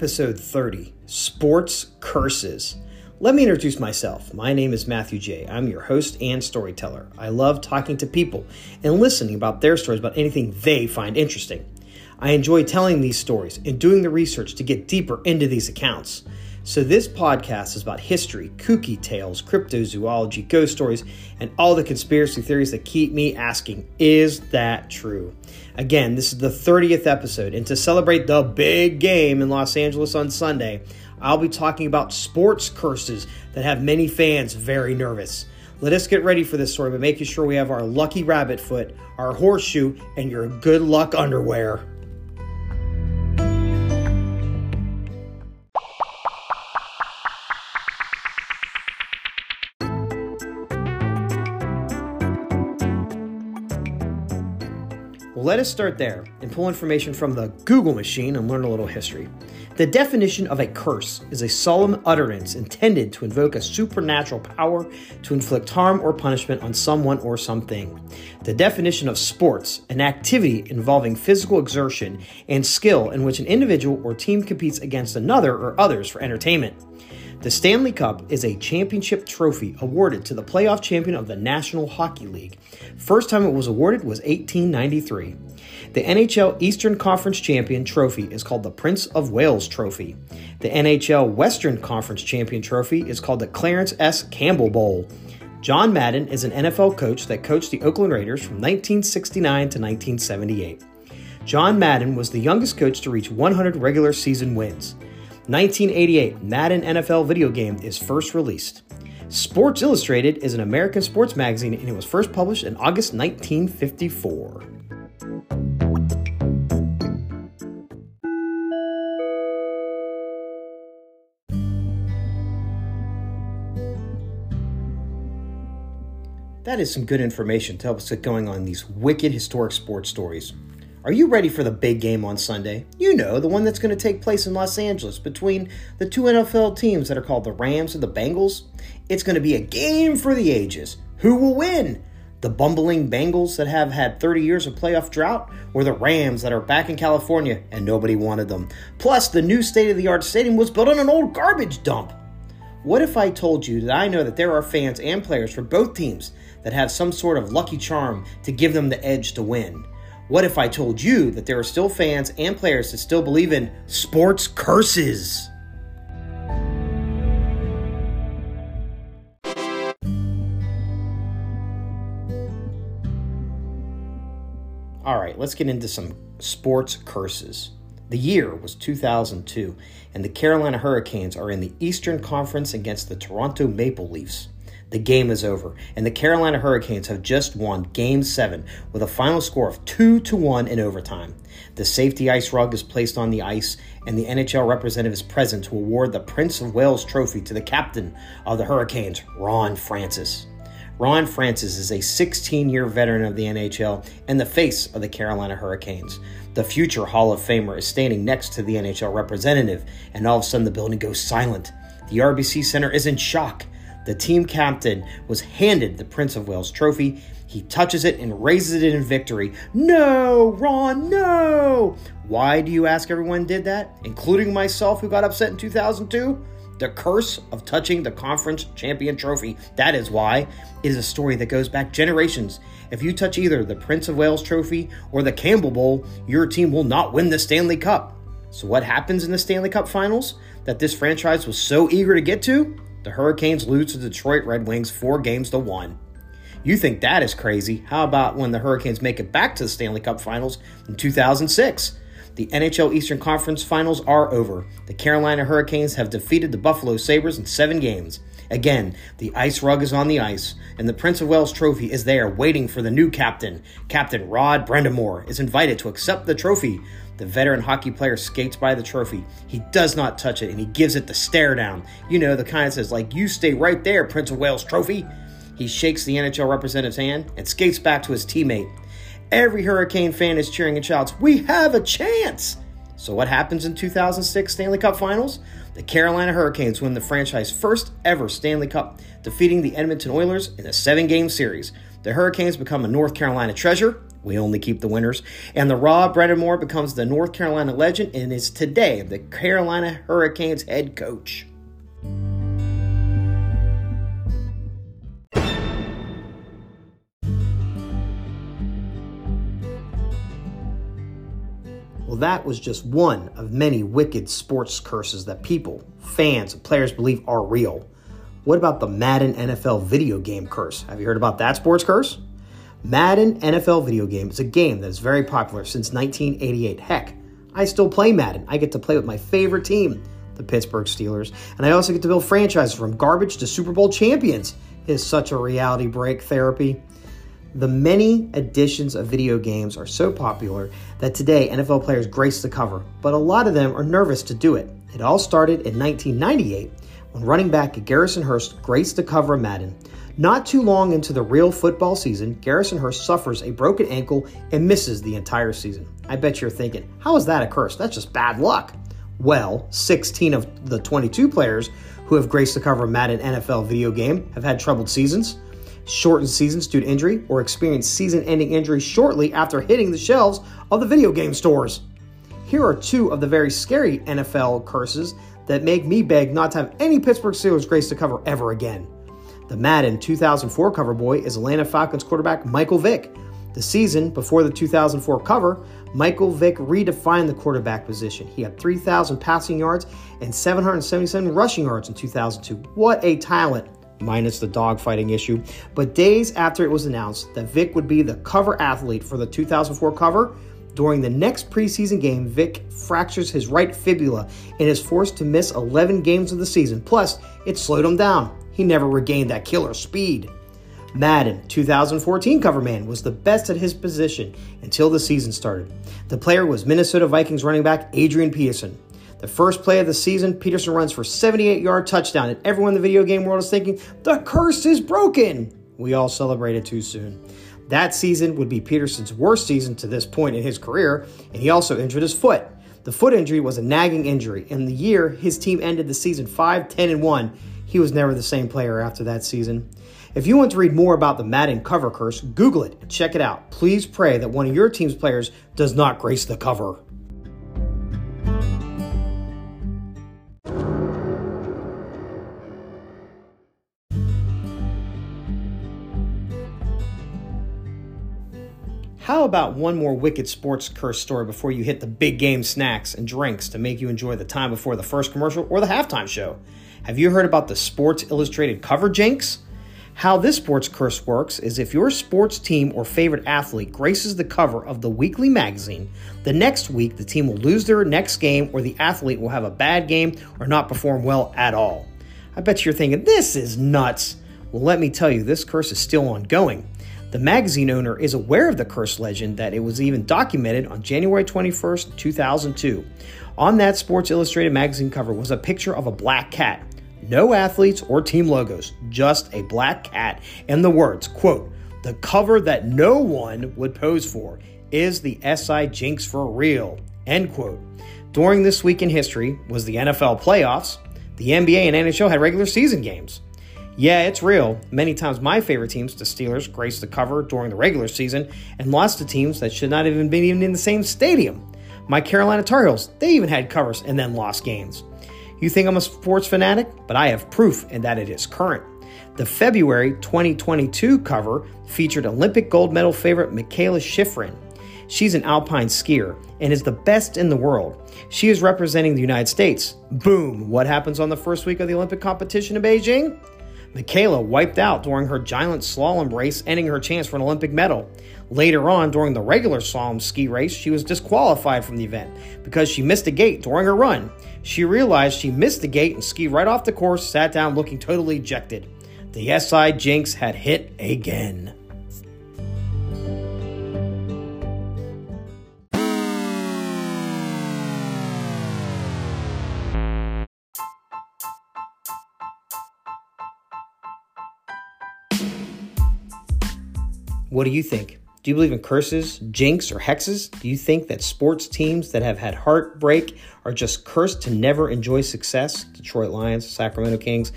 Episode 30 Sports Curses. Let me introduce myself. My name is Matthew J. I'm your host and storyteller. I love talking to people and listening about their stories about anything they find interesting. I enjoy telling these stories and doing the research to get deeper into these accounts. So, this podcast is about history, kooky tales, cryptozoology, ghost stories, and all the conspiracy theories that keep me asking, is that true? Again, this is the 30th episode, and to celebrate the big game in Los Angeles on Sunday, I'll be talking about sports curses that have many fans very nervous. Let us get ready for this story by making sure we have our lucky rabbit foot, our horseshoe, and your good luck underwear. Let us start there and pull information from the Google machine and learn a little history. The definition of a curse is a solemn utterance intended to invoke a supernatural power to inflict harm or punishment on someone or something. The definition of sports, an activity involving physical exertion and skill in which an individual or team competes against another or others for entertainment. The Stanley Cup is a championship trophy awarded to the playoff champion of the National Hockey League. First time it was awarded was 1893. The NHL Eastern Conference Champion Trophy is called the Prince of Wales Trophy. The NHL Western Conference Champion Trophy is called the Clarence S. Campbell Bowl. John Madden is an NFL coach that coached the Oakland Raiders from 1969 to 1978. John Madden was the youngest coach to reach 100 regular season wins. 1988 Madden NFL video game is first released. Sports Illustrated is an American sports magazine and it was first published in August 1954. That is some good information to help us get going on these wicked historic sports stories. Are you ready for the big game on Sunday? You know, the one that's going to take place in Los Angeles between the two NFL teams that are called the Rams and the Bengals. It's going to be a game for the ages. Who will win? The bumbling Bengals that have had 30 years of playoff drought, or the Rams that are back in California and nobody wanted them? Plus, the new state of the art stadium was built on an old garbage dump. What if I told you that I know that there are fans and players for both teams that have some sort of lucky charm to give them the edge to win? What if I told you that there are still fans and players that still believe in sports curses? All right, let's get into some sports curses. The year was 2002, and the Carolina Hurricanes are in the Eastern Conference against the Toronto Maple Leafs. The game is over, and the Carolina Hurricanes have just won Game 7 with a final score of 2 to 1 in overtime. The safety ice rug is placed on the ice, and the NHL representative is present to award the Prince of Wales trophy to the captain of the Hurricanes, Ron Francis. Ron Francis is a 16 year veteran of the NHL and the face of the Carolina Hurricanes. The future Hall of Famer is standing next to the NHL representative, and all of a sudden the building goes silent. The RBC Center is in shock. The team captain was handed the Prince of Wales trophy. He touches it and raises it in victory. No, Ron, no! Why do you ask everyone did that, including myself who got upset in 2002? The curse of touching the conference champion trophy. That is why. It is a story that goes back generations. If you touch either the Prince of Wales trophy or the Campbell Bowl, your team will not win the Stanley Cup. So, what happens in the Stanley Cup finals that this franchise was so eager to get to? The Hurricanes lose to Detroit Red Wings four games to one. You think that is crazy? How about when the Hurricanes make it back to the Stanley Cup finals in 2006? The NHL Eastern Conference Finals are over. The Carolina Hurricanes have defeated the Buffalo Sabres in seven games. Again, the ice rug is on the ice, and the Prince of Wales trophy is there waiting for the new captain. Captain Rod Brind'Amour is invited to accept the trophy. The veteran hockey player skates by the trophy. He does not touch it, and he gives it the stare down. You know, the kind that says, like, you stay right there, Prince of Wales trophy. He shakes the NHL representative's hand and skates back to his teammate. Every Hurricane fan is cheering and shouts, We have a chance! So, what happens in 2006 Stanley Cup Finals? The Carolina Hurricanes win the franchise first ever Stanley Cup, defeating the Edmonton Oilers in a seven game series. The Hurricanes become a North Carolina treasure. We only keep the winners. And the Rod Brind'Amour becomes the North Carolina legend and is today the Carolina Hurricanes head coach. Well, that was just one of many wicked sports curses that people, fans, and players believe are real. What about the Madden NFL video game curse? Have you heard about that sports curse? Madden NFL video game is a game that is very popular since 1988. Heck, I still play Madden. I get to play with my favorite team, the Pittsburgh Steelers, and I also get to build franchises from garbage to Super Bowl champions. It is such a reality break therapy. The many editions of video games are so popular that today NFL players grace the cover, but a lot of them are nervous to do it. It all started in 1998 when running back Garrison Hearst graced the cover of Madden. Not too long into the real football season, Garrison Hearst suffers a broken ankle and misses the entire season. I bet you're thinking, how is that a curse? That's just bad luck. Well, 16 of the 22 players who have graced the cover of Madden NFL video game have had troubled seasons shortened seasons due to injury, or experienced season ending injuries shortly after hitting the shelves of the video game stores. Here are two of the very scary NFL curses that make me beg not to have any Pittsburgh Steelers grace to cover ever again. The Madden 2004 cover boy is Atlanta Falcons quarterback Michael Vick. The season before the 2004 cover, Michael Vick redefined the quarterback position. He had 3,000 passing yards and 777 rushing yards in 2002. What a talent! Minus the dogfighting issue. But days after it was announced that Vick would be the cover athlete for the 2004 cover, during the next preseason game, Vick fractures his right fibula and is forced to miss 11 games of the season. Plus, it slowed him down. He never regained that killer speed. Madden 2014 cover man was the best at his position until the season started. The player was Minnesota Vikings running back Adrian Peterson. The first play of the season, Peterson runs for 78 yard touchdown, and everyone in the video game world is thinking, the curse is broken. We all celebrated too soon. That season would be Peterson's worst season to this point in his career, and he also injured his foot. The foot injury was a nagging injury. In the year his team ended the season 5 10 and 1, he was never the same player after that season. If you want to read more about the Madden cover curse, Google it and check it out. Please pray that one of your team's players does not grace the cover. How about one more wicked sports curse story before you hit the big game snacks and drinks to make you enjoy the time before the first commercial or the halftime show? Have you heard about the Sports Illustrated cover jinx? How this sports curse works is if your sports team or favorite athlete graces the cover of the weekly magazine, the next week the team will lose their next game or the athlete will have a bad game or not perform well at all. I bet you're thinking, this is nuts. Well, let me tell you, this curse is still ongoing. The magazine owner is aware of the curse legend that it was even documented on January 21st, 2002. On that Sports Illustrated magazine cover was a picture of a black cat. No athletes or team logos, just a black cat and the words, quote, the cover that no one would pose for is the SI Jinx for real, end quote. During this week in history was the NFL playoffs. The NBA and NHL had regular season games. Yeah, it's real. Many times my favorite teams, the Steelers, graced the cover during the regular season and lost to teams that should not even been even in the same stadium. My Carolina Tar Heels, they even had covers and then lost games. You think I'm a sports fanatic? But I have proof and that it is current. The February 2022 cover featured Olympic gold medal favorite Mikaela Shiffrin. She's an alpine skier and is the best in the world. She is representing the United States. Boom! What happens on the first week of the Olympic competition in Beijing? Mikaela wiped out during her giant slalom race, ending her chance for an Olympic medal. Later on, during the regular slalom ski race, she was disqualified from the event because she missed a gate during her run. She realized she missed the gate and skied right off the course, sat down looking totally ejected. The SI jinx had hit again. What do you think? Do you believe in curses, jinx, or hexes? Do you think that sports teams that have had heartbreak are just cursed to never enjoy success? Detroit Lions, Sacramento Kings,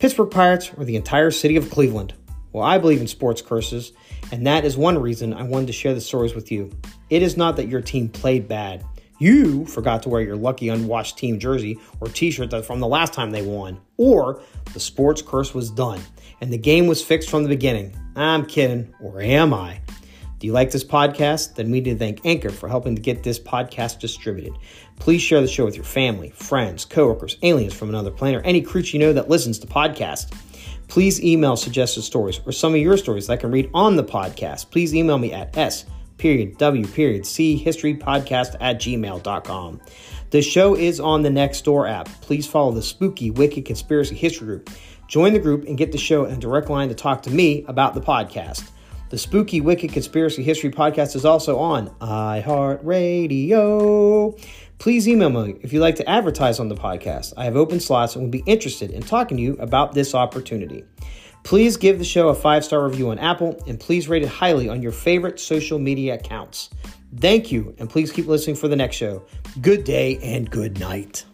Pittsburgh Pirates, or the entire city of Cleveland? Well, I believe in sports curses, and that is one reason I wanted to share the stories with you. It is not that your team played bad. You forgot to wear your lucky unwashed team jersey or t shirt from the last time they won, or the sports curse was done and the game was fixed from the beginning. I'm kidding, or am I? Do you like this podcast? Then we need to thank Anchor for helping to get this podcast distributed. Please share the show with your family, friends, coworkers, aliens from another planet, or any creature you know that listens to podcasts. Please email suggested stories or some of your stories that I can read on the podcast. Please email me at s period w period c history podcast at gmail.com. The show is on the Nextdoor app. Please follow the spooky, wicked conspiracy history group. Join the group and get the show in a direct line to talk to me about the podcast. The Spooky Wicked Conspiracy History podcast is also on iHeartRadio. Please email me if you'd like to advertise on the podcast. I have open slots and would be interested in talking to you about this opportunity. Please give the show a five star review on Apple and please rate it highly on your favorite social media accounts. Thank you, and please keep listening for the next show. Good day and good night.